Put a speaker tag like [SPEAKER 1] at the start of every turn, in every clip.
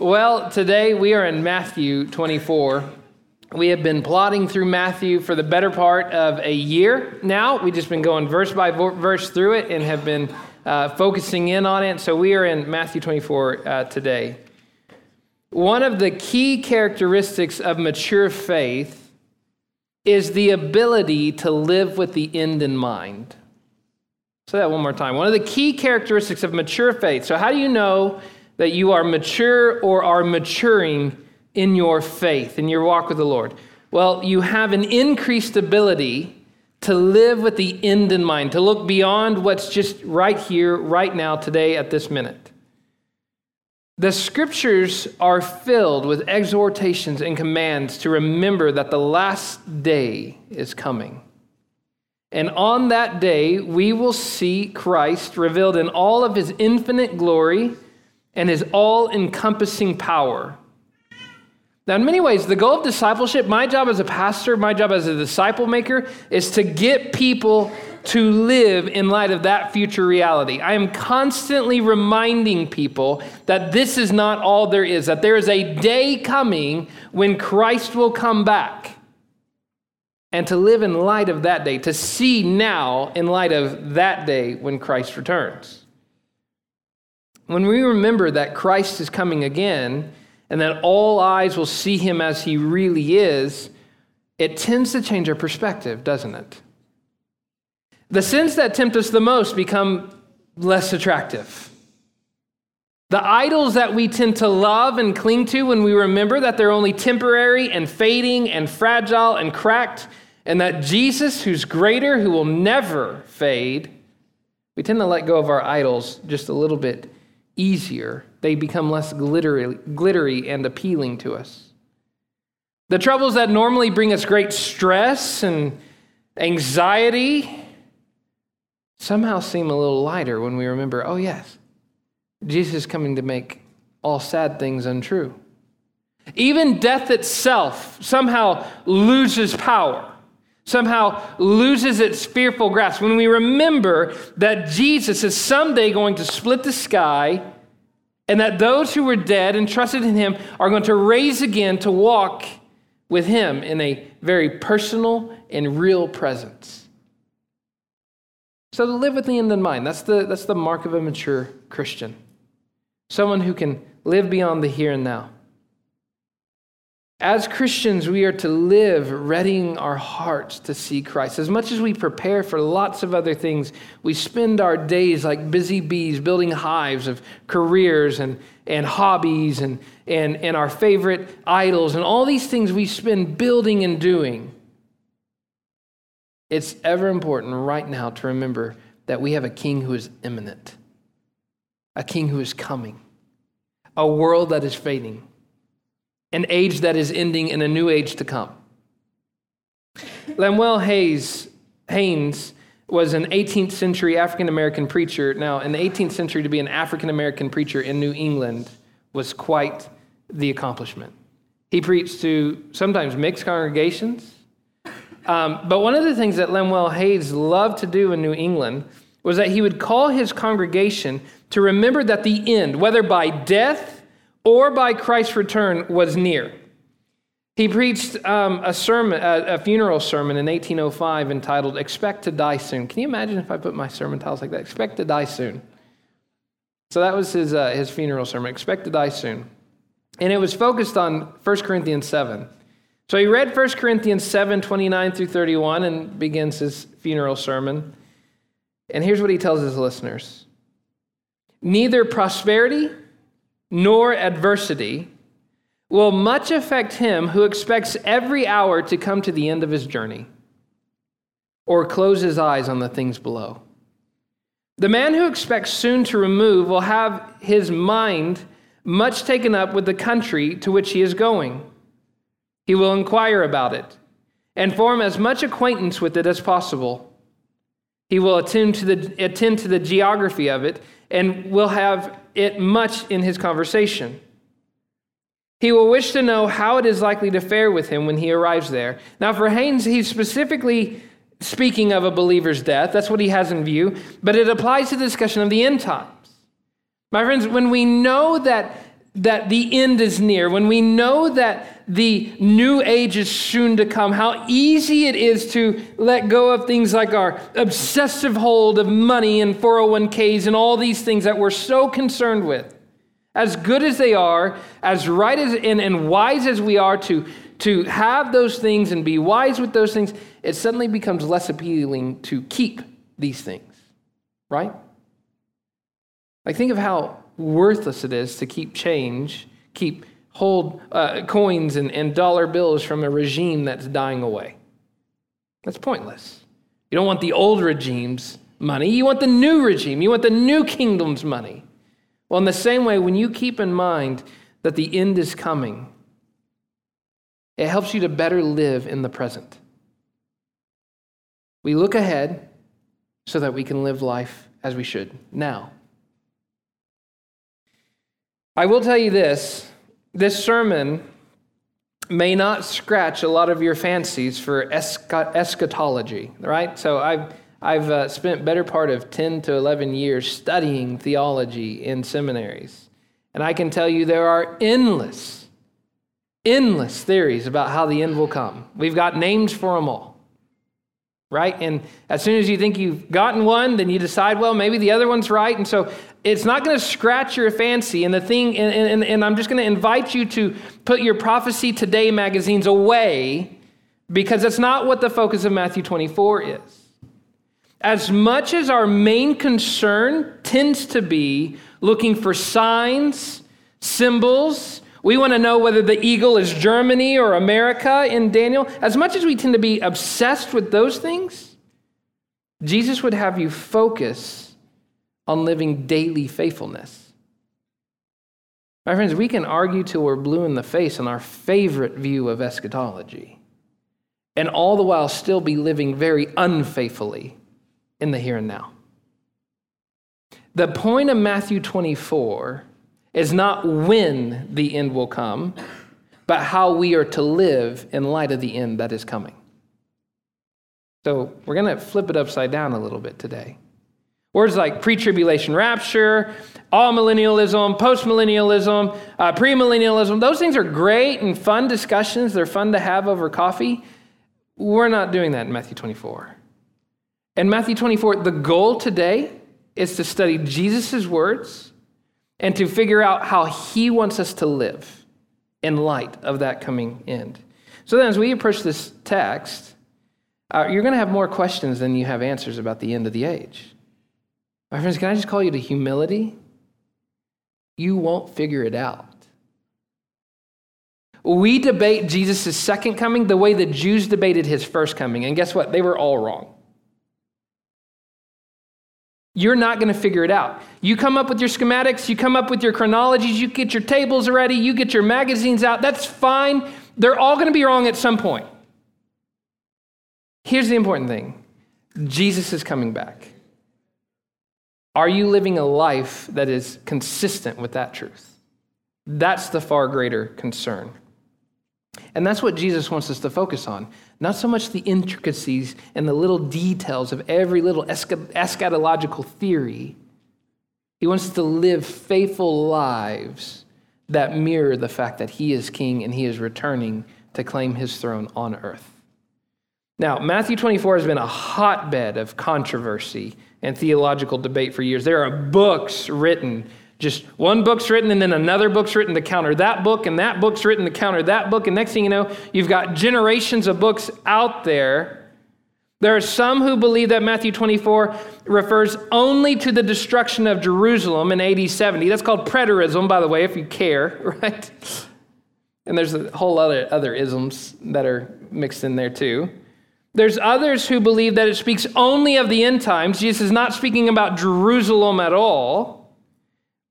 [SPEAKER 1] Well, today we are in Matthew 24. We have been plodding through Matthew for the better part of a year now. We've just been going verse by verse through it and have been uh, focusing in on it. So we are in Matthew 24 uh, today. One of the key characteristics of mature faith is the ability to live with the end in mind. Say that one more time. One of the key characteristics of mature faith. So, how do you know that you are mature or are maturing in your faith, in your walk with the Lord? Well, you have an increased ability to live with the end in mind, to look beyond what's just right here, right now, today, at this minute. The scriptures are filled with exhortations and commands to remember that the last day is coming. And on that day, we will see Christ revealed in all of his infinite glory and his all encompassing power. Now, in many ways, the goal of discipleship, my job as a pastor, my job as a disciple maker, is to get people to live in light of that future reality. I am constantly reminding people that this is not all there is, that there is a day coming when Christ will come back. And to live in light of that day, to see now in light of that day when Christ returns. When we remember that Christ is coming again, and that all eyes will see him as he really is, it tends to change our perspective, doesn't it? The sins that tempt us the most become less attractive. The idols that we tend to love and cling to when we remember that they're only temporary and fading and fragile and cracked, and that Jesus, who's greater, who will never fade, we tend to let go of our idols just a little bit easier they become less glittery, glittery and appealing to us. The troubles that normally bring us great stress and anxiety somehow seem a little lighter when we remember, oh, yes, Jesus is coming to make all sad things untrue. Even death itself somehow loses power, somehow loses its fearful grasp. When we remember that Jesus is someday going to split the sky and that those who were dead and trusted in him are going to raise again to walk with him in a very personal and real presence. So to live with the end in mind, that's the, that's the mark of a mature Christian. Someone who can live beyond the here and now. As Christians, we are to live readying our hearts to see Christ. As much as we prepare for lots of other things, we spend our days like busy bees building hives of careers and, and hobbies and, and, and our favorite idols and all these things we spend building and doing. It's ever important right now to remember that we have a king who is imminent, a king who is coming, a world that is fading an age that is ending and a new age to come. Lemuel Hayes, Haynes was an 18th century African American preacher. Now, in the 18th century, to be an African American preacher in New England was quite the accomplishment. He preached to sometimes mixed congregations. Um, but one of the things that Lemuel Hayes loved to do in New England was that he would call his congregation to remember that the end, whether by death or by Christ's return was near. He preached um, a sermon, a, a, funeral sermon in 1805 entitled "Expect to Die Soon." Can you imagine if I put my sermon titles like that? Expect to die soon. So that was his uh, his funeral sermon. Expect to die soon, and it was focused on 1 Corinthians 7. So he read 1 Corinthians 7, 29 through 31, and begins his funeral sermon. And here's what he tells his listeners: Neither prosperity nor adversity will much affect him who expects every hour to come to the end of his journey or close his eyes on the things below. The man who expects soon to remove will have his mind much taken up with the country to which he is going. He will inquire about it and form as much acquaintance with it as possible. He will attend to the, attend to the geography of it and will have it much in his conversation. He will wish to know how it is likely to fare with him when he arrives there. Now, for Haynes, he's specifically speaking of a believer's death. That's what he has in view, but it applies to the discussion of the end times. My friends, when we know that that the end is near, when we know that the new age is soon to come, how easy it is to let go of things like our obsessive hold of money and 401ks and all these things that we're so concerned with. As good as they are, as right as and, and wise as we are to, to have those things and be wise with those things, it suddenly becomes less appealing to keep these things, right? Like, think of how worthless it is to keep change, keep hold uh, coins and, and dollar bills from a regime that's dying away. That's pointless. You don't want the old regime's money, you want the new regime, you want the new kingdom's money. Well, in the same way, when you keep in mind that the end is coming, it helps you to better live in the present. We look ahead so that we can live life as we should now. I will tell you this this sermon may not scratch a lot of your fancies for eschatology, right? So I've, I've uh, spent better part of 10 to 11 years studying theology in seminaries. And I can tell you there are endless, endless theories about how the end will come. We've got names for them all right? And as soon as you think you've gotten one, then you decide, well, maybe the other one's right. And so it's not going to scratch your fancy. And the thing, and, and, and I'm just going to invite you to put your Prophecy Today magazines away because that's not what the focus of Matthew 24 is. As much as our main concern tends to be looking for signs, symbols, we want to know whether the eagle is Germany or America in Daniel. As much as we tend to be obsessed with those things, Jesus would have you focus on living daily faithfulness. My friends, we can argue till we're blue in the face on our favorite view of eschatology, and all the while still be living very unfaithfully in the here and now. The point of Matthew 24 is not when the end will come, but how we are to live in light of the end that is coming. So we're going to flip it upside down a little bit today. Words like pre tribulation rapture, amillennialism, post millennialism, uh, premillennialism, those things are great and fun discussions. They're fun to have over coffee. We're not doing that in Matthew 24. In Matthew 24, the goal today is to study Jesus' words and to figure out how He wants us to live in light of that coming end. So then, as we approach this text, uh, you're going to have more questions than you have answers about the end of the age. My friends, can I just call you to humility? You won't figure it out. We debate Jesus' second coming the way the Jews debated his first coming. And guess what? They were all wrong you're not going to figure it out. You come up with your schematics, you come up with your chronologies, you get your tables ready, you get your magazines out. That's fine. They're all going to be wrong at some point. Here's the important thing Jesus is coming back. Are you living a life that is consistent with that truth? That's the far greater concern. And that's what Jesus wants us to focus on. Not so much the intricacies and the little details of every little eschatological theory. He wants us to live faithful lives that mirror the fact that he is king and he is returning to claim his throne on earth. Now, Matthew 24 has been a hotbed of controversy and theological debate for years. There are books written just one book's written and then another book's written to counter that book, and that book's written to counter that book. And next thing you know, you've got generations of books out there. There are some who believe that Matthew 24 refers only to the destruction of Jerusalem in AD 70. That's called preterism, by the way, if you care, right? And there's a whole other, other isms that are mixed in there too. There's others who believe that it speaks only of the end times. Jesus is not speaking about Jerusalem at all.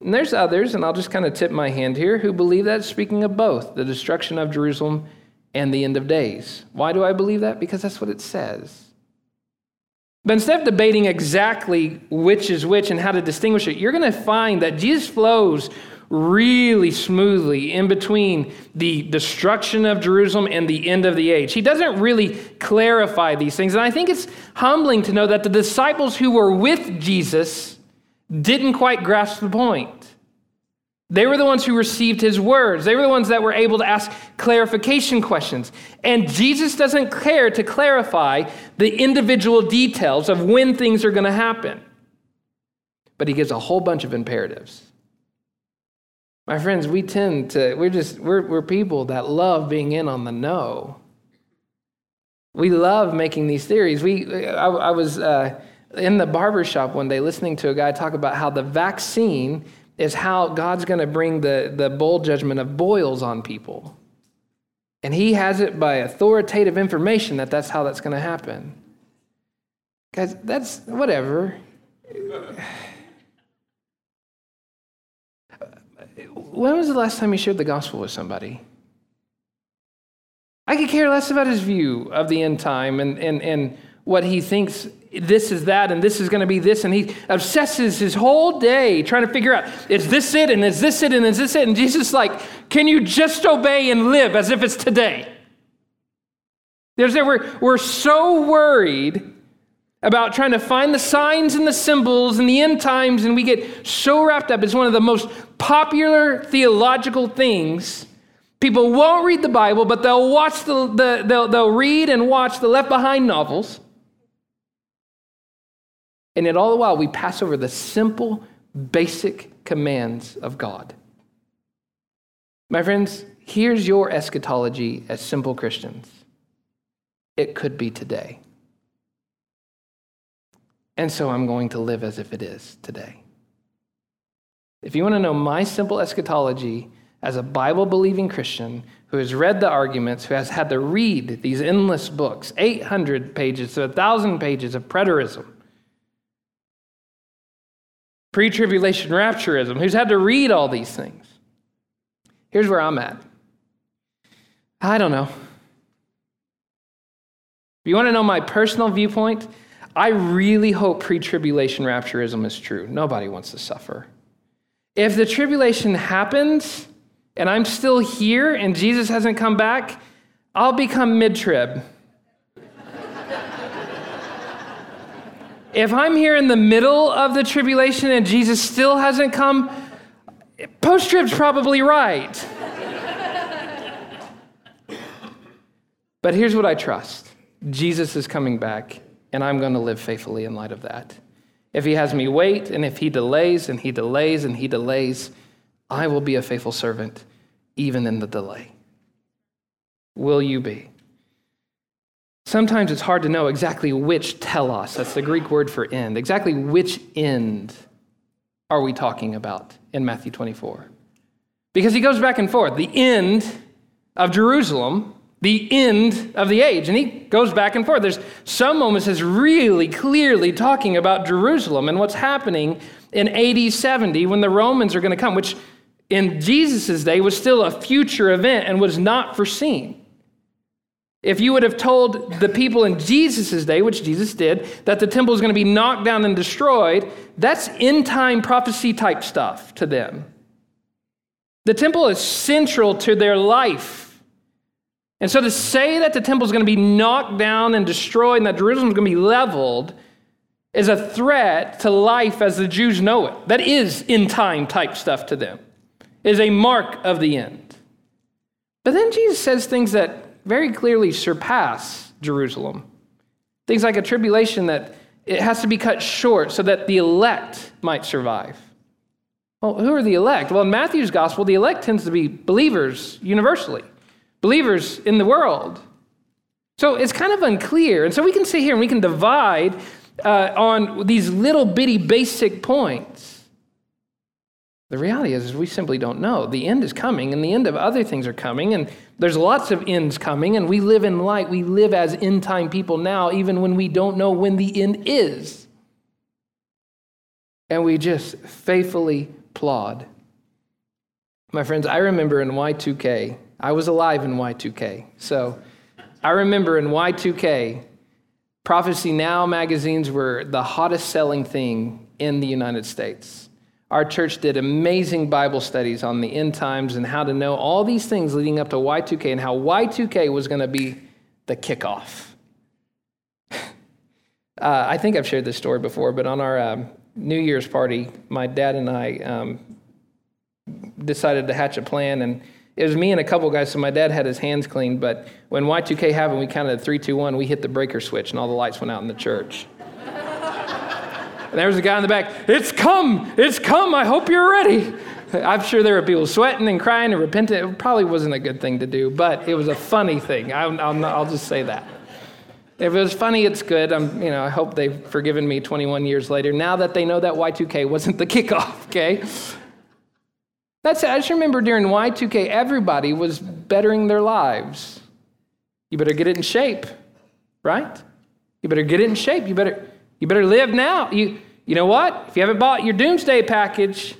[SPEAKER 1] And there's others, and I'll just kind of tip my hand here, who believe that speaking of both the destruction of Jerusalem and the end of days. Why do I believe that? Because that's what it says. But instead of debating exactly which is which and how to distinguish it, you're going to find that Jesus flows really smoothly in between the destruction of Jerusalem and the end of the age. He doesn't really clarify these things. And I think it's humbling to know that the disciples who were with Jesus didn't quite grasp the point. They were the ones who received his words. They were the ones that were able to ask clarification questions. And Jesus doesn't care to clarify the individual details of when things are going to happen, but he gives a whole bunch of imperatives. My friends, we tend to, we're just, we're, we're people that love being in on the know. We love making these theories. We, I, I was uh, in the barber shop one day listening to a guy talk about how the vaccine is how God's going to bring the, the bowl judgment of boils on people. And he has it by authoritative information that that's how that's going to happen. Guys, that's whatever. When was the last time you shared the gospel with somebody? I could care less about his view of the end time and, and, and what he thinks this is that and this is going to be this and he obsesses his whole day trying to figure out is this it and is this it and is this it? And jesus is like can you just obey and live as if it's today? There's there we're, we're so worried about trying to find the signs and the symbols and the end times and we get so wrapped up. It's one of the most popular theological things. People won't read the bible but they'll watch the, the they'll, they'll read and watch the left behind novels and yet, all the while, we pass over the simple, basic commands of God. My friends, here's your eschatology as simple Christians it could be today. And so I'm going to live as if it is today. If you want to know my simple eschatology as a Bible believing Christian who has read the arguments, who has had to read these endless books, 800 pages to 1,000 pages of preterism, pre tribulation rapturism, who's had to read all these things. Here's where I'm at. I don't know. If you want to know my personal viewpoint, I really hope pre tribulation rapturism is true. Nobody wants to suffer. If the tribulation happens and I'm still here and Jesus hasn't come back, I'll become mid trib. If I'm here in the middle of the tribulation and Jesus still hasn't come, post trib's probably right. but here's what I trust Jesus is coming back, and I'm going to live faithfully in light of that. If he has me wait, and if he delays, and he delays, and he delays, I will be a faithful servant even in the delay. Will you be? Sometimes it's hard to know exactly which telos, that's the Greek word for end, exactly which end are we talking about in Matthew 24? Because he goes back and forth. The end of Jerusalem, the end of the age. And he goes back and forth. There's some moments that's really clearly talking about Jerusalem and what's happening in AD 70 when the Romans are going to come, which in Jesus' day was still a future event and was not foreseen. If you would have told the people in Jesus' day, which Jesus did, that the temple is going to be knocked down and destroyed, that's end time prophecy type stuff to them. The temple is central to their life. And so to say that the temple is going to be knocked down and destroyed and that Jerusalem is going to be leveled is a threat to life as the Jews know it. That is end time type stuff to them, it is a mark of the end. But then Jesus says things that very clearly surpass Jerusalem. Things like a tribulation that it has to be cut short so that the elect might survive. Well, who are the elect? Well, in Matthew's gospel, the elect tends to be believers universally, believers in the world. So it's kind of unclear. And so we can sit here and we can divide uh, on these little bitty basic points. The reality is, is, we simply don't know. The end is coming, and the end of other things are coming, and there's lots of ends coming, and we live in light. We live as end time people now, even when we don't know when the end is. And we just faithfully plod. My friends, I remember in Y2K, I was alive in Y2K. So I remember in Y2K, Prophecy Now magazines were the hottest selling thing in the United States. Our church did amazing Bible studies on the end times and how to know all these things leading up to Y2K and how Y2K was going to be the kickoff. uh, I think I've shared this story before, but on our um, New Year's party, my dad and I um, decided to hatch a plan. And it was me and a couple guys. So my dad had his hands clean. But when Y2K happened, we counted three, two, one. We hit the breaker switch, and all the lights went out in the church. And there was a guy in the back. It's come. It's come. I hope you're ready. I'm sure there were people sweating and crying and repenting. It probably wasn't a good thing to do, but it was a funny thing. I'll, I'll, I'll just say that. If it was funny, it's good. I'm, you know, I hope they've forgiven me 21 years later. Now that they know that Y2K wasn't the kickoff, okay? That's it. I just remember during Y2K, everybody was bettering their lives. You better get it in shape, right? You better get it in shape. You better, you better live now. You, you know what? If you haven't bought your doomsday package,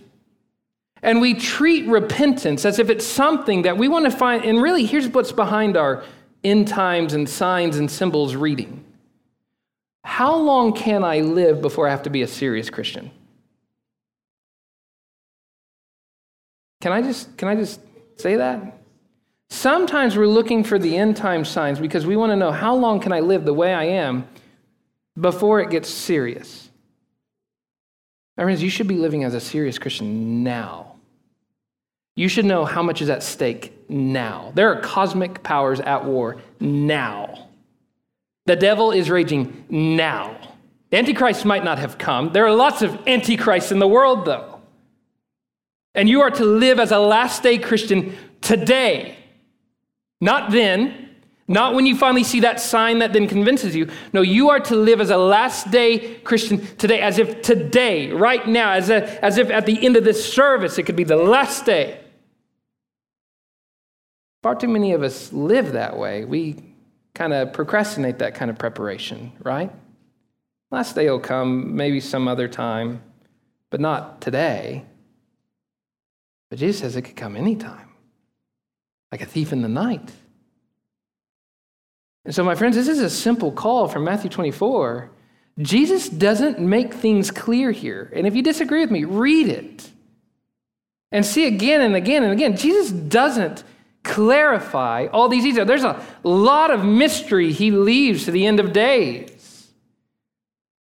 [SPEAKER 1] and we treat repentance as if it's something that we want to find, and really, here's what's behind our end times and signs and symbols reading. How long can I live before I have to be a serious Christian? Can I just can I just say that? Sometimes we're looking for the end time signs because we want to know how long can I live the way I am before it gets serious. My friends, you should be living as a serious Christian now. You should know how much is at stake now. There are cosmic powers at war now. The devil is raging now. The Antichrist might not have come. There are lots of Antichrists in the world, though. And you are to live as a last day Christian today, not then, not when you finally see that sign that then convinces you. No, you are to live as a last day Christian today, as if today, right now, as, a, as if at the end of this service, it could be the last day. Far too many of us live that way. We kind of procrastinate that kind of preparation, right? Last day will come, maybe some other time, but not today. But Jesus says it could come anytime, like a thief in the night. And so, my friends, this is a simple call from Matthew 24. Jesus doesn't make things clear here. And if you disagree with me, read it and see again and again and again. Jesus doesn't clarify all these details. There's a lot of mystery he leaves to the end of days.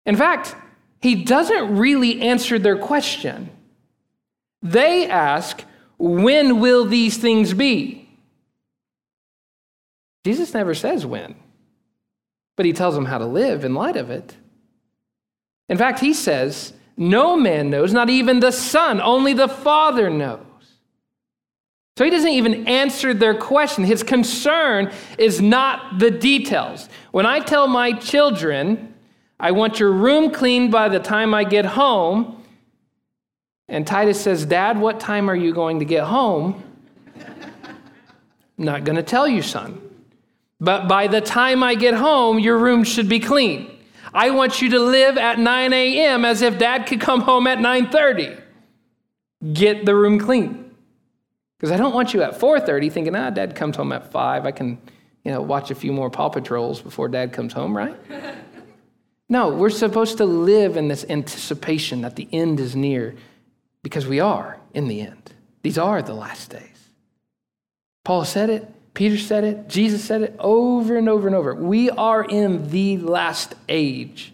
[SPEAKER 1] In fact, he doesn't really answer their question. They ask, When will these things be? Jesus never says when, but he tells them how to live in light of it. In fact, he says, No man knows, not even the Son, only the Father knows. So he doesn't even answer their question. His concern is not the details. When I tell my children, I want your room cleaned by the time I get home, and Titus says, Dad, what time are you going to get home? I'm not going to tell you, son. But by the time I get home, your room should be clean. I want you to live at 9 a.m. as if dad could come home at 9:30. Get the room clean. Because I don't want you at 4:30 thinking, ah, dad comes home at 5. I can, you know, watch a few more Paw Patrols before dad comes home, right? no, we're supposed to live in this anticipation that the end is near because we are in the end. These are the last days. Paul said it, Peter said it, Jesus said it over and over and over. We are in the last age.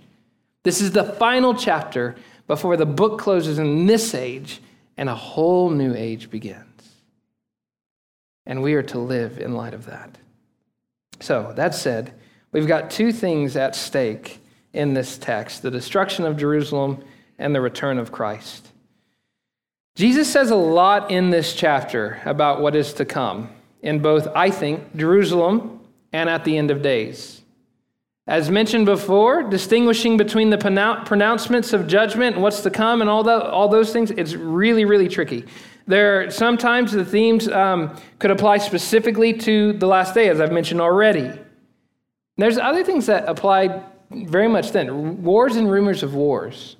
[SPEAKER 1] This is the final chapter before the book closes in this age and a whole new age begins. And we are to live in light of that. So, that said, we've got two things at stake in this text the destruction of Jerusalem and the return of Christ. Jesus says a lot in this chapter about what is to come in both, I think, Jerusalem and at the end of days. As mentioned before, distinguishing between the pronouncements of judgment and what's to come and all, that, all those things, it's really, really tricky. There, sometimes the themes um, could apply specifically to the last day, as I've mentioned already. There's other things that apply very much then wars and rumors of wars.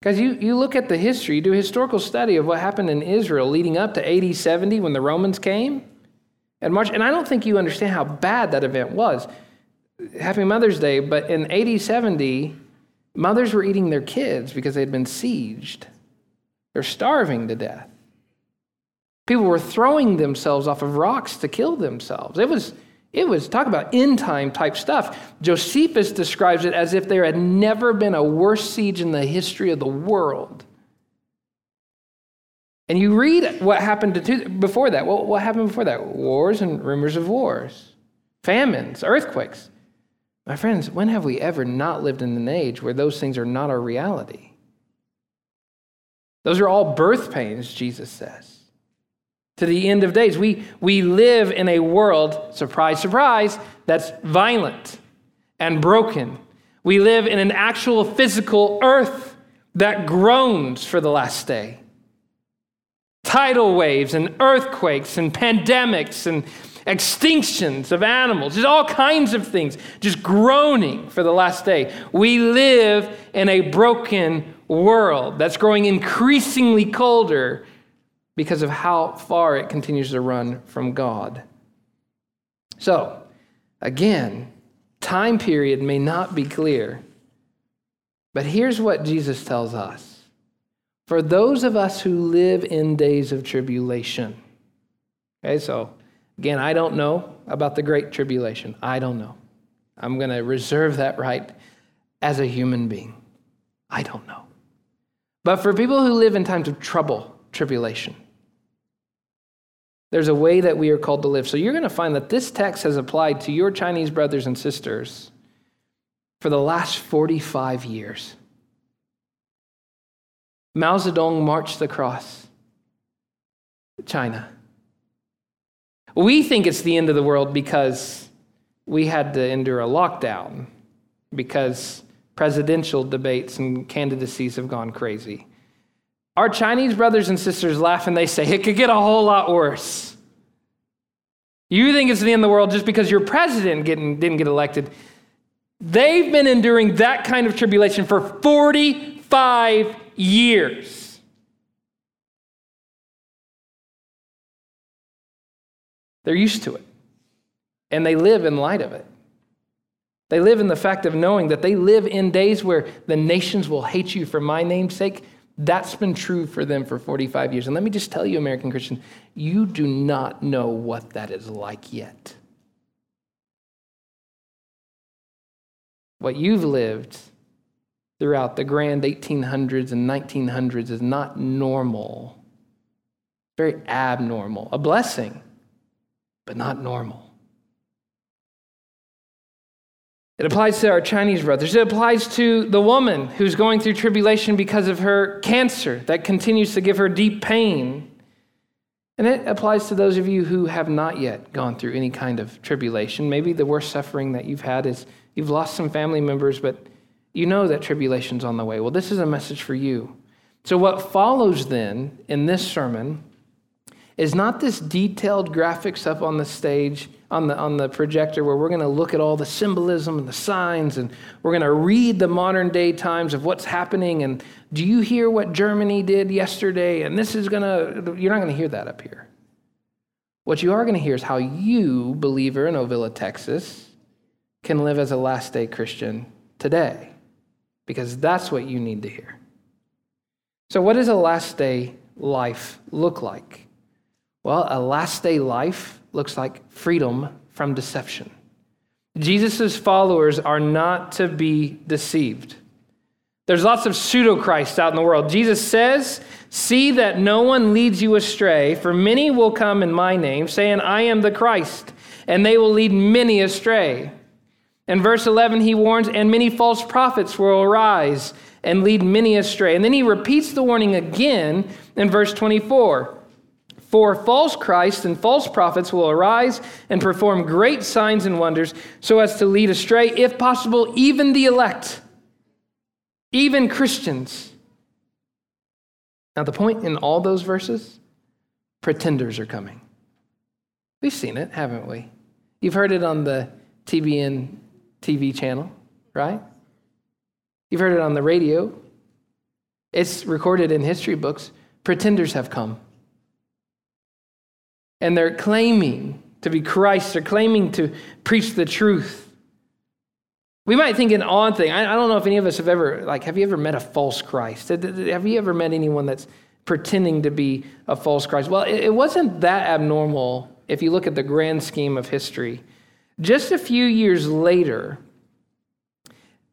[SPEAKER 1] Because you, you look at the history, you do a historical study of what happened in Israel leading up to AD 70 when the Romans came and March. And I don't think you understand how bad that event was. Happy Mother's Day, but in AD 70, mothers were eating their kids because they'd been sieged. They're starving to death. People were throwing themselves off of rocks to kill themselves. It was, it was talk about end time type stuff. Josephus describes it as if there had never been a worse siege in the history of the world. And you read what happened to, before that. What, happened before that? Wars and rumors of wars, famines, earthquakes. My friends, when have we ever not lived in an age where those things are not our reality? Those are all birth pains, Jesus says. To the end of days. We, we live in a world, surprise, surprise, that's violent and broken. We live in an actual physical earth that groans for the last day. Tidal waves and earthquakes and pandemics and extinctions of animals, just all kinds of things, just groaning for the last day. We live in a broken world that's growing increasingly colder because of how far it continues to run from God. So, again, time period may not be clear, but here's what Jesus tells us. For those of us who live in days of tribulation, okay, so again, I don't know about the Great Tribulation. I don't know. I'm going to reserve that right as a human being. I don't know. But for people who live in times of trouble, tribulation, there's a way that we are called to live. So you're going to find that this text has applied to your Chinese brothers and sisters for the last 45 years. Mao Zedong marched across China. We think it's the end of the world because we had to endure a lockdown, because presidential debates and candidacies have gone crazy. Our Chinese brothers and sisters laugh and they say, it could get a whole lot worse. You think it's the end of the world just because your president getting, didn't get elected. They've been enduring that kind of tribulation for 45 years. They're used to it, and they live in light of it. They live in the fact of knowing that they live in days where the nations will hate you for my name's sake. That's been true for them for 45 years. And let me just tell you, American Christian, you do not know what that is like yet. What you've lived throughout the grand 1800s and 1900s is not normal, very abnormal, a blessing, but not normal. It applies to our Chinese brothers. It applies to the woman who's going through tribulation because of her cancer that continues to give her deep pain. And it applies to those of you who have not yet gone through any kind of tribulation. Maybe the worst suffering that you've had is you've lost some family members, but you know that tribulation's on the way. Well, this is a message for you. So, what follows then in this sermon is not this detailed graphics up on the stage on the, on the projector where we're going to look at all the symbolism and the signs and we're going to read the modern day times of what's happening and do you hear what germany did yesterday and this is going to you're not going to hear that up here what you are going to hear is how you believer in ovilla texas can live as a last day christian today because that's what you need to hear so what does a last day life look like well a last day life looks like freedom from deception. Jesus' followers are not to be deceived. There's lots of pseudo Christ out in the world. Jesus says, See that no one leads you astray, for many will come in my name, saying, I am the Christ, and they will lead many astray. In verse 11, he warns, And many false prophets will arise and lead many astray. And then he repeats the warning again in verse 24. For false Christs and false prophets will arise and perform great signs and wonders so as to lead astray, if possible, even the elect, even Christians. Now, the point in all those verses pretenders are coming. We've seen it, haven't we? You've heard it on the TBN TV channel, right? You've heard it on the radio. It's recorded in history books. Pretenders have come and they're claiming to be Christ, they're claiming to preach the truth. We might think an odd thing. I, don't know if any of us have ever, like, have you ever met a false Christ? Have you ever met anyone that's pretending to be a false Christ? Well, it wasn't that abnormal if you look at the grand scheme of history. Just a few years later,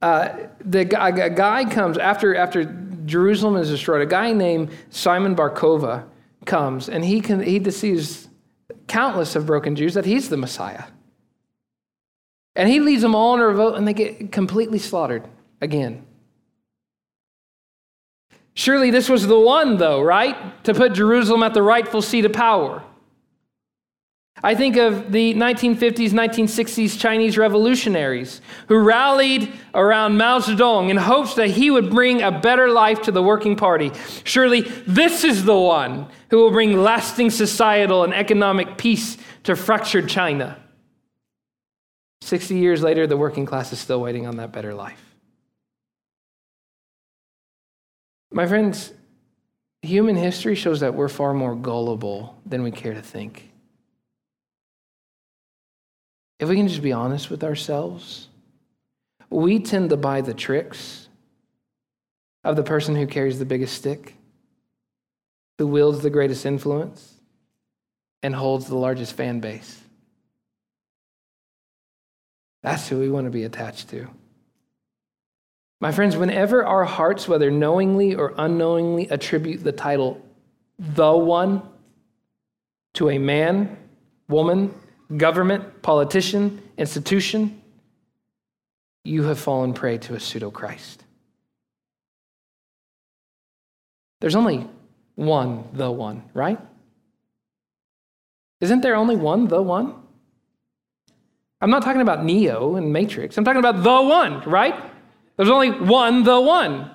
[SPEAKER 1] uh, the a guy comes after after Jerusalem is destroyed. A guy named Simon Bar Kokhba comes and he, can, he deceives countless of broken Jews that he's the Messiah. And he leads them all in a revolt and they get completely slaughtered again. Surely this was the one, though, right? To put Jerusalem at the rightful seat of power. I think of the 1950s, 1960s Chinese revolutionaries who rallied around Mao Zedong in hopes that he would bring a better life to the working party. Surely this is the one who will bring lasting societal and economic peace to fractured China. 60 years later, the working class is still waiting on that better life. My friends, human history shows that we're far more gullible than we care to think. If we can just be honest with ourselves, we tend to buy the tricks of the person who carries the biggest stick, who wields the greatest influence, and holds the largest fan base. That's who we want to be attached to. My friends, whenever our hearts, whether knowingly or unknowingly, attribute the title the one to a man, woman, government, politician, institution, you have fallen prey to a pseudo Christ. There's only one, the one, right? Isn't there only one, the one? I'm not talking about Neo and Matrix. I'm talking about the one, right? There's only one, the one.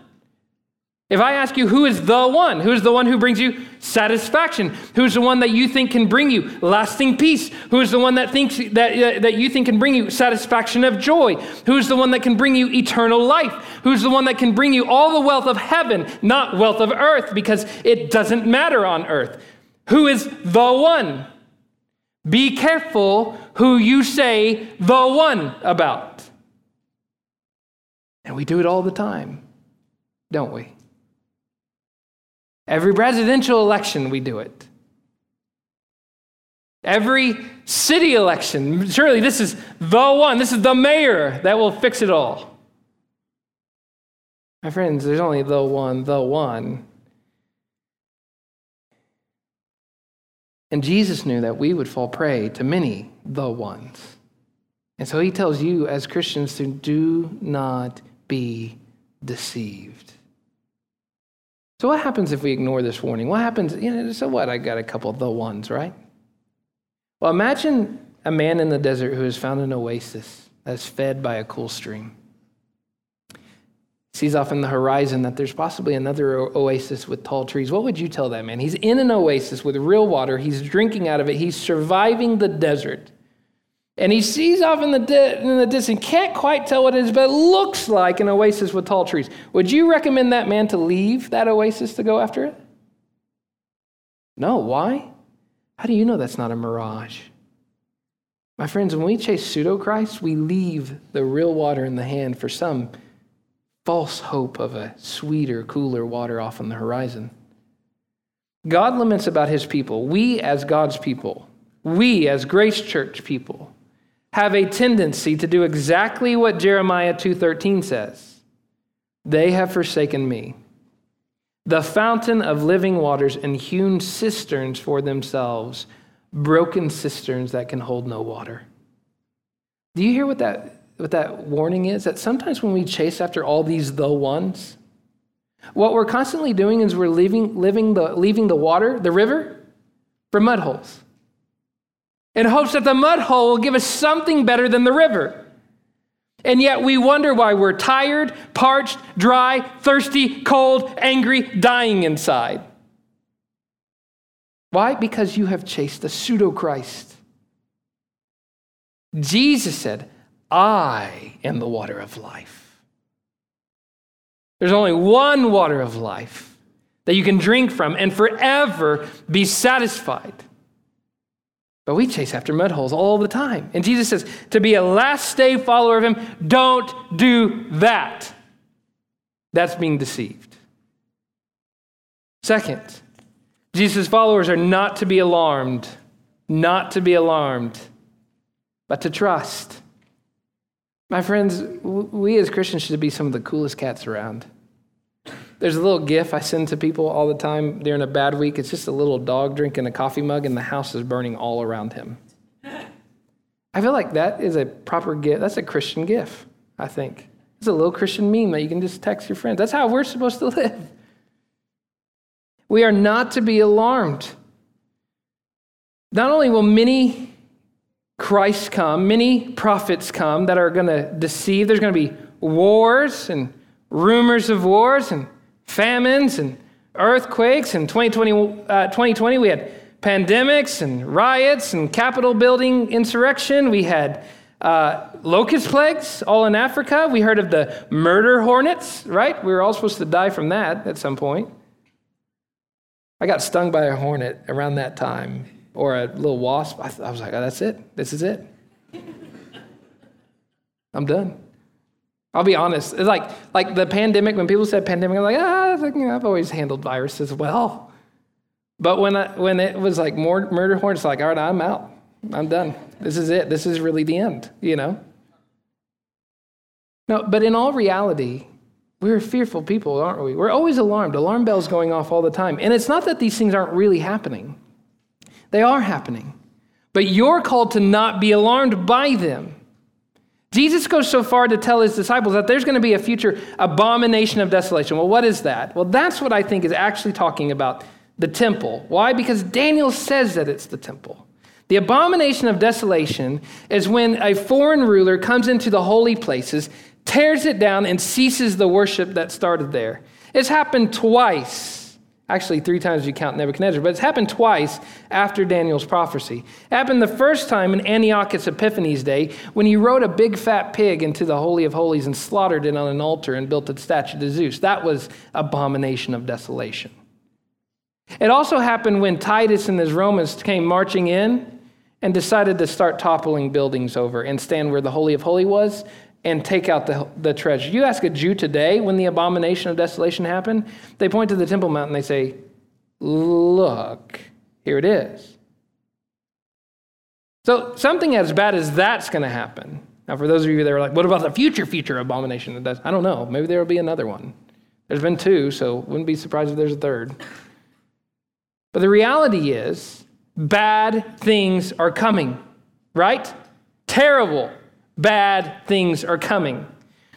[SPEAKER 1] If I ask you who is the one, who is the one who brings you satisfaction, who's the one that you think can bring you lasting peace, who is the one that thinks that, uh, that you think can bring you satisfaction of joy, who's the one that can bring you eternal life, who's the one that can bring you all the wealth of heaven, not wealth of earth, because it doesn't matter on earth. Who is the one? Be careful who you say the one about. And we do it all the time, don't we? Every presidential election, we do it. Every city election, surely this is the one, this is the mayor that will fix it all. My friends, there's only the one, the one. And Jesus knew that we would fall prey to many the ones. And so he tells you as Christians to do not be deceived. So, what happens if we ignore this warning? What happens? You know, so what? I got a couple of the ones, right? Well, imagine a man in the desert who has found an oasis that's fed by a cool stream. Sees off in the horizon that there's possibly another oasis with tall trees. What would you tell that man? He's in an oasis with real water. He's drinking out of it. He's surviving the desert. And he sees off in the, di- in the distance, can't quite tell what it is, but it looks like an oasis with tall trees. Would you recommend that man to leave that oasis to go after it? No. Why? How do you know that's not a mirage? My friends, when we chase pseudo Christ, we leave the real water in the hand for some false hope of a sweeter, cooler water off on the horizon. God laments about his people. We, as God's people, we, as Grace Church people, have a tendency to do exactly what Jeremiah 2:13 says. They have forsaken me, the fountain of living waters and hewn cisterns for themselves, broken cisterns that can hold no water. Do you hear what that what that warning is? That sometimes when we chase after all these the ones, what we're constantly doing is we're leaving, living the, leaving the water, the river, for mud holes in hopes that the mud hole will give us something better than the river. And yet we wonder why we're tired, parched, dry, thirsty, cold, angry, dying inside. Why? Because you have chased a pseudo Christ. Jesus said, I am the water of life. There's only one water of life that you can drink from and forever be satisfied. But we chase after mud holes all the time. And Jesus says, to be a last day follower of him, don't do that. That's being deceived. Second, Jesus' followers are not to be alarmed, not to be alarmed, but to trust. My friends, we as Christians should be some of the coolest cats around. There's a little gif I send to people all the time during a bad week. It's just a little dog drinking a coffee mug and the house is burning all around him. I feel like that is a proper gift. That's a Christian gift, I think. It's a little Christian meme that you can just text your friends. That's how we're supposed to live. We are not to be alarmed. Not only will many Christ come, many prophets come that are going to deceive, there's going to be wars and rumors of wars and famines and earthquakes. In 2020, uh, 2020 we had pandemics and riots and capitol building insurrection. We had uh, locust plagues all in Africa. We heard of the murder hornets, right? We were all supposed to die from that at some point. I got stung by a hornet around that time, or a little wasp. I, th- I was like, oh, that's it. This is it. I'm done. I'll be honest. It's like, like the pandemic, when people said pandemic, I'm like, ah, you know, I've always handled viruses well. But when, I, when it was like more murder horn, it's like, all right, I'm out. I'm done. This is it. This is really the end, you know? No, but in all reality, we're fearful people, aren't we? We're always alarmed. Alarm bells going off all the time. And it's not that these things aren't really happening, they are happening. But you're called to not be alarmed by them. Jesus goes so far to tell his disciples that there's going to be a future abomination of desolation. Well, what is that? Well, that's what I think is actually talking about the temple. Why? Because Daniel says that it's the temple. The abomination of desolation is when a foreign ruler comes into the holy places, tears it down, and ceases the worship that started there. It's happened twice. Actually, three times you count Nebuchadnezzar, but it's happened twice after Daniel's prophecy. It happened the first time in Antiochus Epiphanes' day when he rode a big fat pig into the Holy of Holies and slaughtered it on an altar and built a statue to Zeus. That was abomination of desolation. It also happened when Titus and his Romans came marching in and decided to start toppling buildings over and stand where the Holy of Holies was and take out the, the treasure. You ask a Jew today when the abomination of desolation happened, they point to the Temple Mount and they say, Look, here it is. So something as bad as that's going to happen. Now, for those of you that are like, what about the future, future abomination? That does? I don't know. Maybe there will be another one. There's been two, so wouldn't be surprised if there's a third. But the reality is, bad things are coming, right? Terrible, bad things are coming.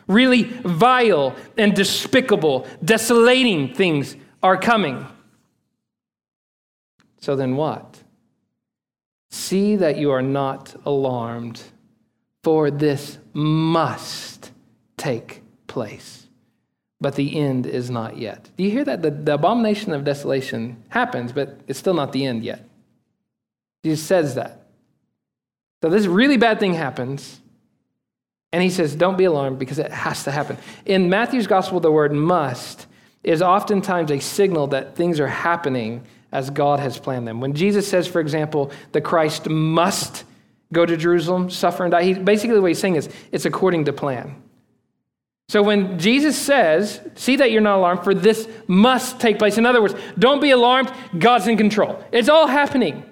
[SPEAKER 1] Really vile and despicable, desolating things are coming. So then what? See that you are not alarmed, for this must take place but the end is not yet. Do you hear that? The, the, abomination of desolation happens, but it's still not the end yet. Jesus says that. So this really bad thing happens, and he says, Don't be alarmed because it has to happen. In Matthew's gospel, the word must is oftentimes a signal that things are happening as God has planned them. When Jesus says, for example, the Christ must go to Jerusalem, suffer and die, he, basically what he's saying is it's according to plan. So when Jesus says, see that you're not alarmed, for this must take place. In other words, don't be alarmed, God's in control. It's all happening.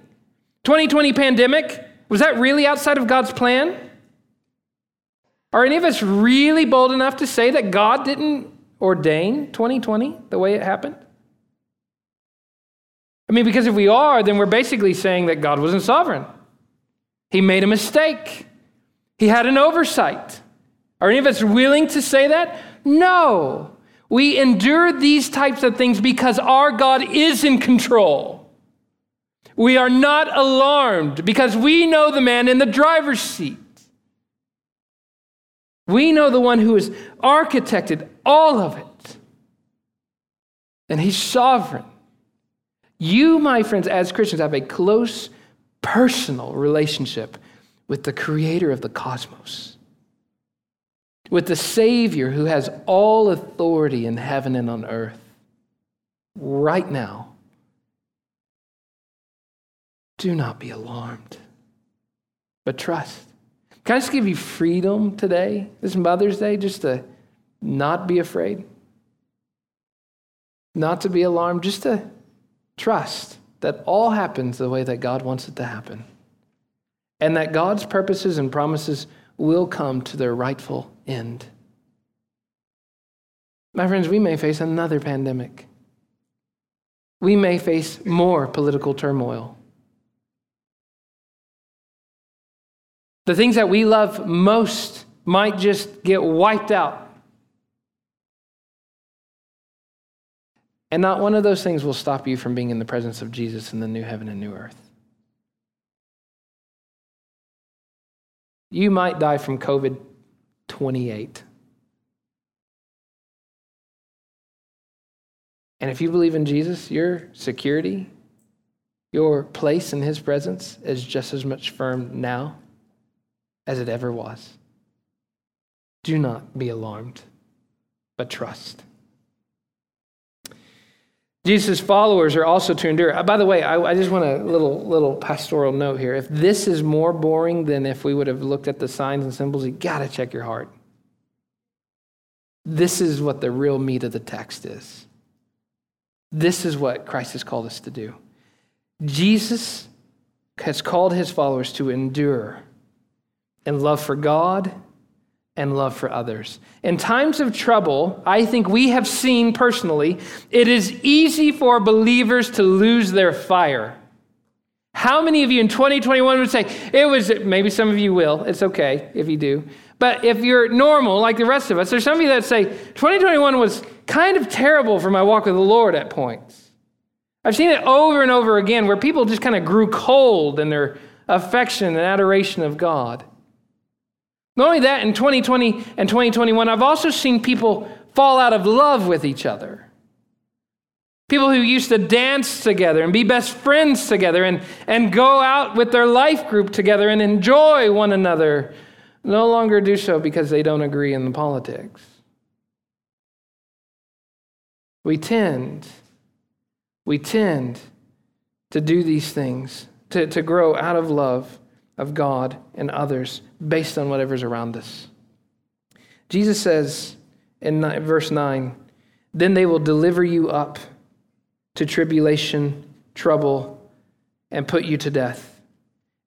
[SPEAKER 1] 2020 pandemic, was that really outside of God's plan? Are any of us really bold enough to say that God didn't ordain 2020 the way it happened? I mean, because if we are, then we're basically saying that God wasn't sovereign. He made a mistake, He had an oversight. Are any of us willing to say that? No. We endure these types of things because our God is in control. We are not alarmed because we know the man in the driver's seat. We know the one who has architected all of it. And he's sovereign. You, my friends, as Christians, have a close personal relationship with the creator of the cosmos with the Savior who has all authority in heaven and on earth right now. Do not be alarmed, but trust. Can I just give you freedom today, this Mother's Day, just to not be afraid? Not to be alarmed, just to trust that all happens the way that God wants it to happen. And that God's purposes and promises will come to their rightful end. My friends, we may face another pandemic. We may face more political turmoil. The things that we love most might just get wiped out. And not one of those things will stop you from being in the presence of Jesus in the new heaven and new earth. You might die from COVID 28. And if you believe in Jesus, your security, your place in his presence is just as much firm now as it ever was. Do not be alarmed, but trust. Jesus' followers are also to endure. By the way, I, I, just want a little little pastoral note here. If this is more boring than if we would have looked at the signs and symbols, you got to check your heart. This is what the real meat of the text is. This is what Christ has called us to do. Jesus has called his followers to endure in love for God and love for others. In times of trouble, I think we have seen personally, it is easy for believers to lose their fire. How many of you in 2021 would say, it was, maybe some of you will, it's okay if you do. But if you're normal, like the rest of us, there's some of you that say, 2021 was kind of terrible for my walk with the Lord at points. I've seen it over and over again where people just kind of grew cold in their affection and adoration of God. Not only that, in 2020 and 2021, I've also seen people fall out of love with each other. People who used to dance together and be best friends together and, and go out with their life group together and enjoy one another no longer do so because they don't agree in the politics. We tend, we tend to do these things, to, to grow out of love of God and others based on whatever's around us. Jesus says in verse 9, Then they will deliver you up to tribulation, trouble, and put you to death.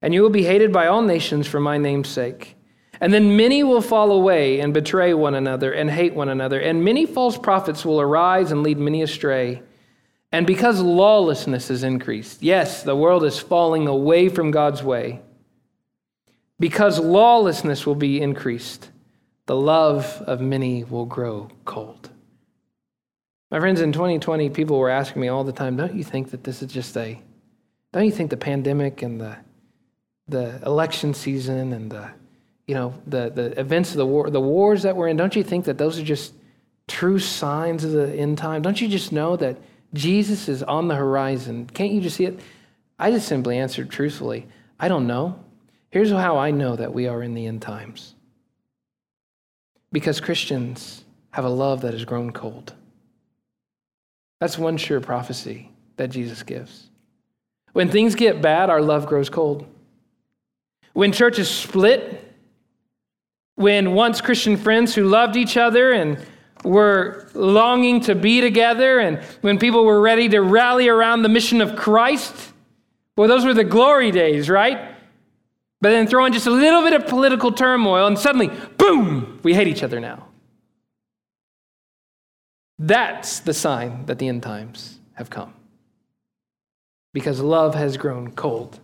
[SPEAKER 1] And you will be hated by all nations for my name's sake. And then many will fall away and betray one another and hate one another. And many false prophets will arise and lead many astray. And because lawlessness is increased, yes, the world is falling away from God's way. Because lawlessness will be increased, the love of many will grow cold. My friends, in 2020, people were asking me all the time, don't you think that this is just a, don't you think the pandemic and the, the election season and the, you know, the, the events of the war, the wars that we're in, don't you think that those are just true signs of the end time? Don't you just know that Jesus is on the horizon? Can't you just see it? I just simply answered truthfully, I don't know. Here's how I know that we are in the end times. Because Christians have a love that has grown cold. That's one sure prophecy that Jesus gives. When things get bad, our love grows cold. When churches split, when once Christian friends who loved each other and were longing to be together, and when people were ready to rally around the mission of Christ, well, those were the glory days, right? But then throw in just a little bit of political turmoil, and suddenly, boom, we hate each other now. That's the sign that the end times have come. Because love has grown cold.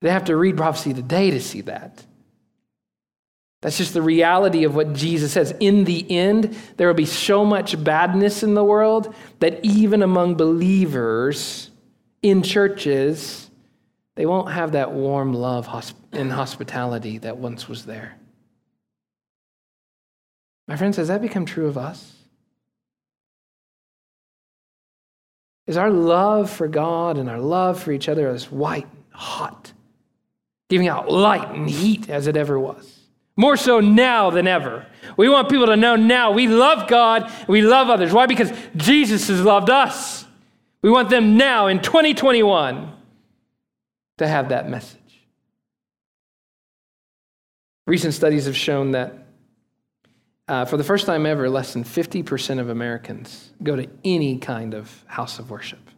[SPEAKER 1] They have to read prophecy today to see that. That's just the reality of what Jesus says. In the end, there will be so much badness in the world that even among believers in churches, they won't have that warm love and hospitality that once was there. My friends, has that become true of us? Is our love for God and our love for each other as white, hot, giving out light and heat as it ever was? More so now than ever. We want people to know now we love God, we love others. Why? Because Jesus has loved us. We want them now in 2021 to have that message. Recent studies have shown that uh, for the first time ever, less than 50% of Americans go to any kind of house of worship.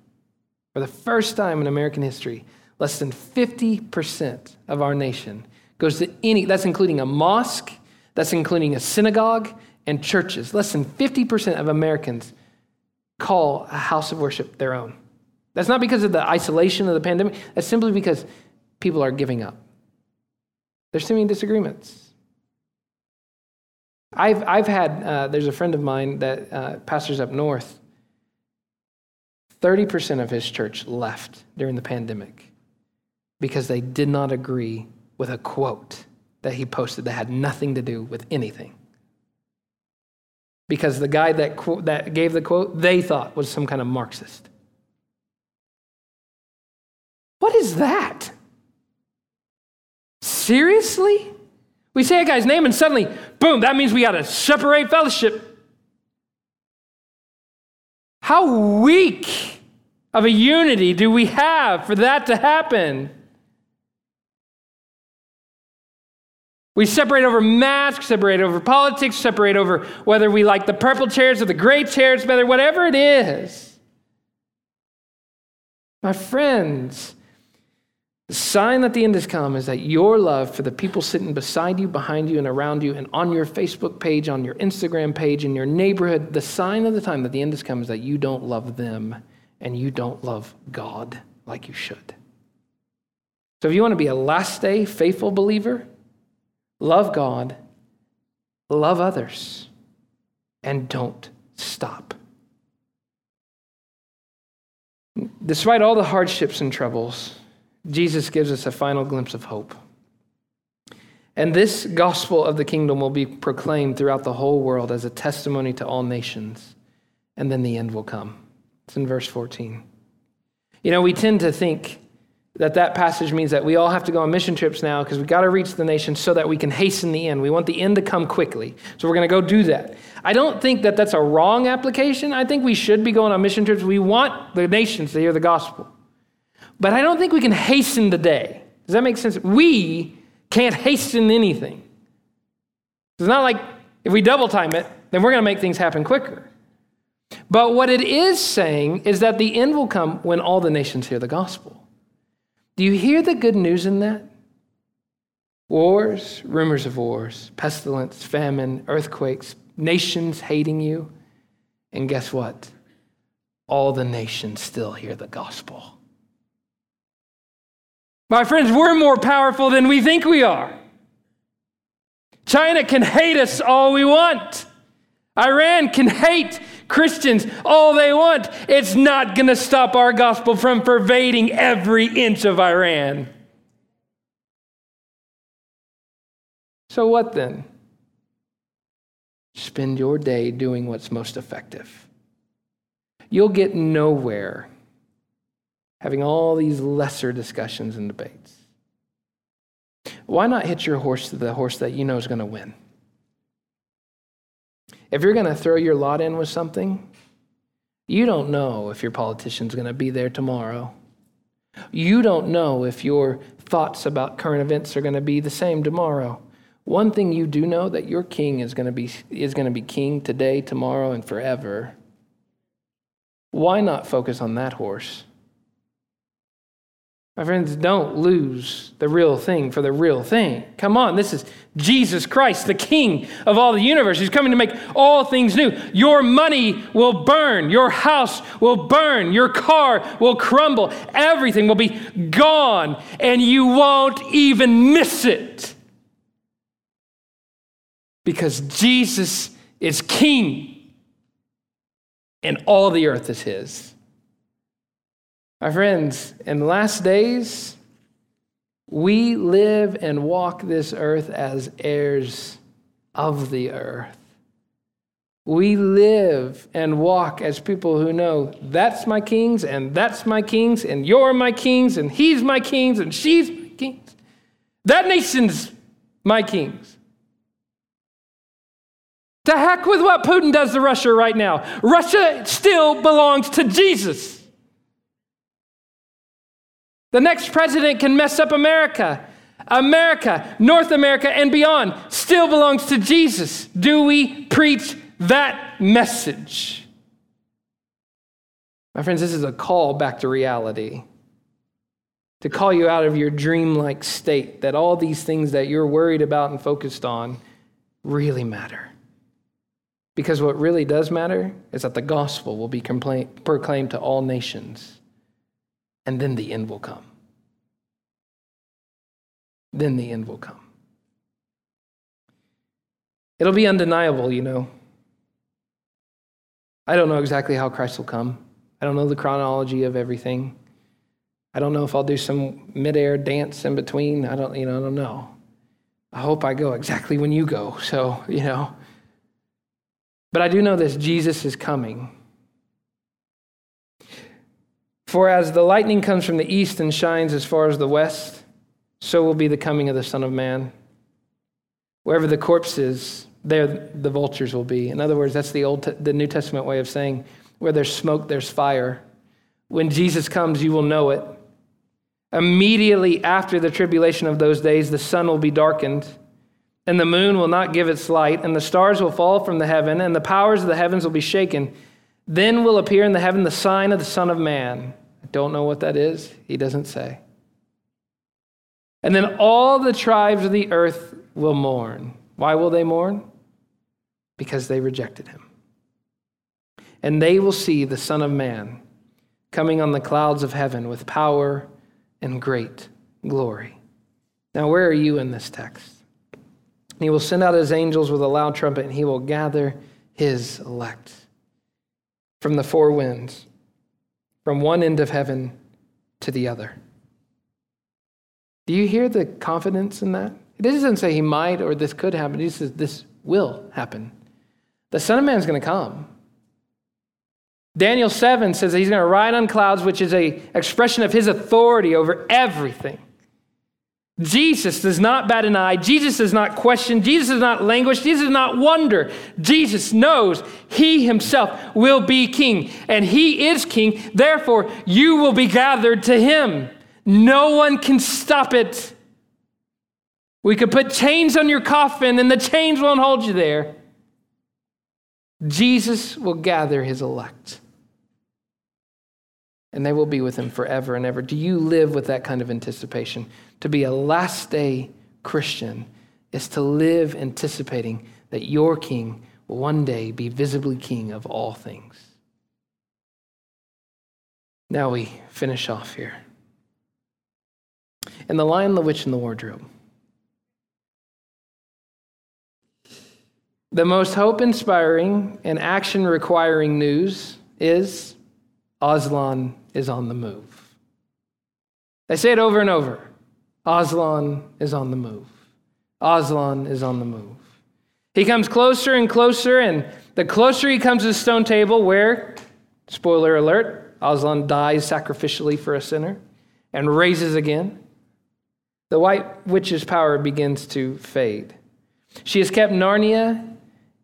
[SPEAKER 1] For the first time in American history, less than 50% of our nation goes to any, that's including a mosque, that's including a synagogue, and churches, less than 50% of Americans call a house of worship their own. That's not because of the isolation of the pandemic, that's simply because people are giving up. There's too many disagreements. I've, I've had, uh, there's a friend of mine that uh, pastors up north. 30% of his church left during the pandemic because they did not agree with a quote that he posted that had nothing to do with anything. Because the guy that, that gave the quote, they thought was some kind of Marxist. What is that? Seriously? We say a guy's name and suddenly, boom, that means we got to separate fellowship. How weak of a unity do we have for that to happen? We separate over masks, separate over politics, separate over whether we like the purple chairs or the gray chairs, whether whatever it is. My friends, the sign that the end has come is that your love for the people sitting beside you, behind you, and around you, and on your Facebook page, on your Instagram page, in your neighborhood, the sign of the time that the end has come is that you don't love them and you don't love God like you should. So if you want to be a last day faithful believer, love God, love others, and don't stop. Despite all the hardships and troubles, Jesus gives us a final glimpse of hope. And this gospel of the kingdom will be proclaimed throughout the whole world as a testimony to all nations, and then the end will come. It's in verse 14. You know, we tend to think that that passage means that we all have to go on mission trips now because we've got to reach the nations so that we can hasten the end. We want the end to come quickly. So we're going to go do that. I don't think that that's a wrong application. I think we should be going on mission trips. We want the nations to hear the gospel. But I don't think we can hasten the day. Does that make sense? We can't hasten anything. It's not like if we double time it, then we're going to make things happen quicker. But what it is saying is that the end will come when all the nations hear the gospel. Do you hear the good news in that? Wars, rumors of wars, pestilence, famine, earthquakes, nations hating you. And guess what? All the nations still hear the gospel. My friends, we're more powerful than we think we are. China can hate us all we want. Iran can hate Christians all they want. It's not going to stop our gospel from pervading every inch of Iran. So, what then? Spend your day doing what's most effective. You'll get nowhere having all these lesser discussions and debates. Why not hit your horse to the horse that you know is going to win? If you're going to throw your lot in with something, you don't know if your politician's going to be there tomorrow. You don't know if your thoughts about current events are going to be the same tomorrow. One thing you do know that your king is going to be is going to be king today, tomorrow and forever. Why not focus on that horse? My friends, don't lose the real thing for the real thing. Come on, this is Jesus Christ, the King of all the universe. He's coming to make all things new. Your money will burn, your house will burn, your car will crumble, everything will be gone, and you won't even miss it. Because Jesus is King, and all the earth is His. My friends, in the last days, we live and walk this earth as heirs of the earth. We live and walk as people who know that's my kings and that's my kings and you're my kings and he's my kings and she's my kings. That nation's my kings. To heck with what Putin does to Russia right now. Russia still belongs to Jesus. The next president can mess up America. America, North America, and beyond still belongs to Jesus. Do we preach that message? My friends, this is a call back to reality. To call you out of your dreamlike state that all these things that you're worried about and focused on really matter. Because what really does matter is that the gospel will be proclaimed to all nations, and then the end will come. Then the end will come. It'll be undeniable, you know. I don't know exactly how Christ will come. I don't know the chronology of everything. I don't know if I'll do some midair dance in between. I don't, you know, I don't know. I hope I go exactly when you go. So, you know, but I do know this Jesus is coming. For as the lightning comes from the east and shines as far as the west, so will be the coming of the Son of Man. Wherever the corpse is, there the vultures will be. In other words, that's the old the New Testament way of saying where there's smoke there's fire. When Jesus comes, you will know it. Immediately after the tribulation of those days, the sun will be darkened and the moon will not give its light, and the stars will fall from the heaven, and the powers of the heavens will be shaken. Then will appear in the heaven the sign of the Son of Man. I don't know what that is, he doesn't say. And then all the tribes of the earth will mourn. Why will they mourn? Because they rejected him. And they will see the Son of Man coming on the clouds of heaven with power and great glory. Now, where are you in this text? He will send out his angels with a loud trumpet, and he will gather his elect from the four winds, from one end of heaven to the other. Do you hear the confidence in that? It doesn't say he might or this could happen. He says this will happen. The Son of Man is going to come. Daniel 7 says that he's going to ride on clouds, which is a expression of his authority over everything. Jesus does not bat an eye. Jesus does not question. Jesus does not languish. Jesus does not wonder. Jesus knows he himself will be king, and he is king. Therefore, you will be gathered to him. No one can stop it. We could put chains on your coffin, and the chains won't hold you there. Jesus will gather his elect, and they will be with him forever and ever. Do you live with that kind of anticipation? To be a last day Christian is to live anticipating that your king will one day be visibly king of all things. Now we finish off here. And the lion, the witch, and the wardrobe. The most hope inspiring and action requiring news is Aslan is on the move. They say it over and over. Aslan is on the move. Aslan is on the move. He comes closer and closer, and the closer he comes to the stone table where, spoiler alert, Aslan dies sacrificially for a sinner and raises again, the white witch's power begins to fade. She has kept Narnia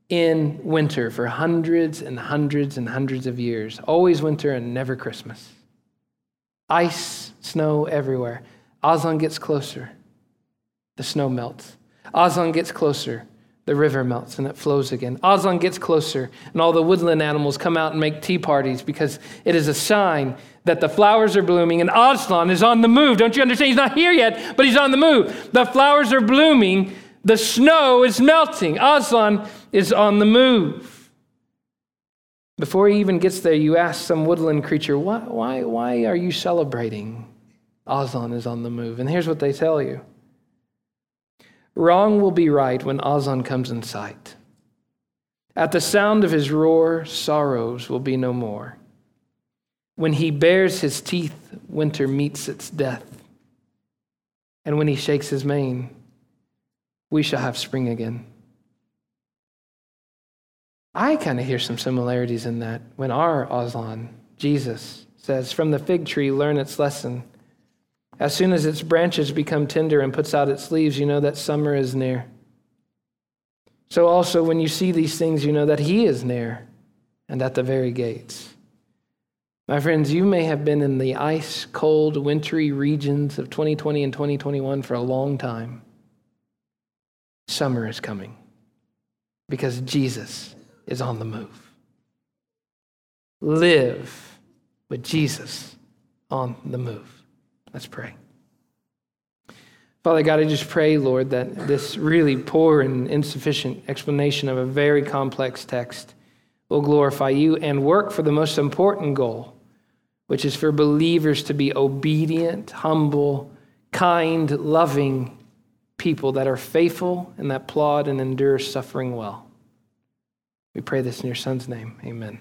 [SPEAKER 1] in winter for hundreds and hundreds and hundreds of years, always winter and never Christmas. Ice, snow everywhere. Aslan gets closer, the snow melts. Aslan gets closer, the river melts and it flows again. Aslan gets closer, and all the woodland animals come out and make tea parties because it is a sign that the flowers are blooming and Aslan is on the move. Don't you understand? He's not here yet, but he's on the move. The flowers are blooming, the snow is melting. Aslan is on the move. Before he even gets there, you ask some woodland creature, why, why, why are you celebrating? Aslan is on the move. And here's what they tell you Wrong will be right when Aslan comes in sight. At the sound of his roar, sorrows will be no more. When he bares his teeth, winter meets its death. And when he shakes his mane, we shall have spring again. I kind of hear some similarities in that when our Aslan, Jesus, says, From the fig tree, learn its lesson. As soon as its branches become tender and puts out its leaves, you know that summer is near. So also, when you see these things, you know that He is near and at the very gates. My friends, you may have been in the ice cold, wintry regions of 2020 and 2021 for a long time. Summer is coming because Jesus is on the move. Live with Jesus on the move. Let's pray. Father God, I just pray, Lord, that this really poor and insufficient explanation of a very complex text will glorify you and work for the most important goal, which is for believers to be obedient, humble, kind, loving people that are faithful and that plod and endure suffering well. We pray this in your Son's name. Amen.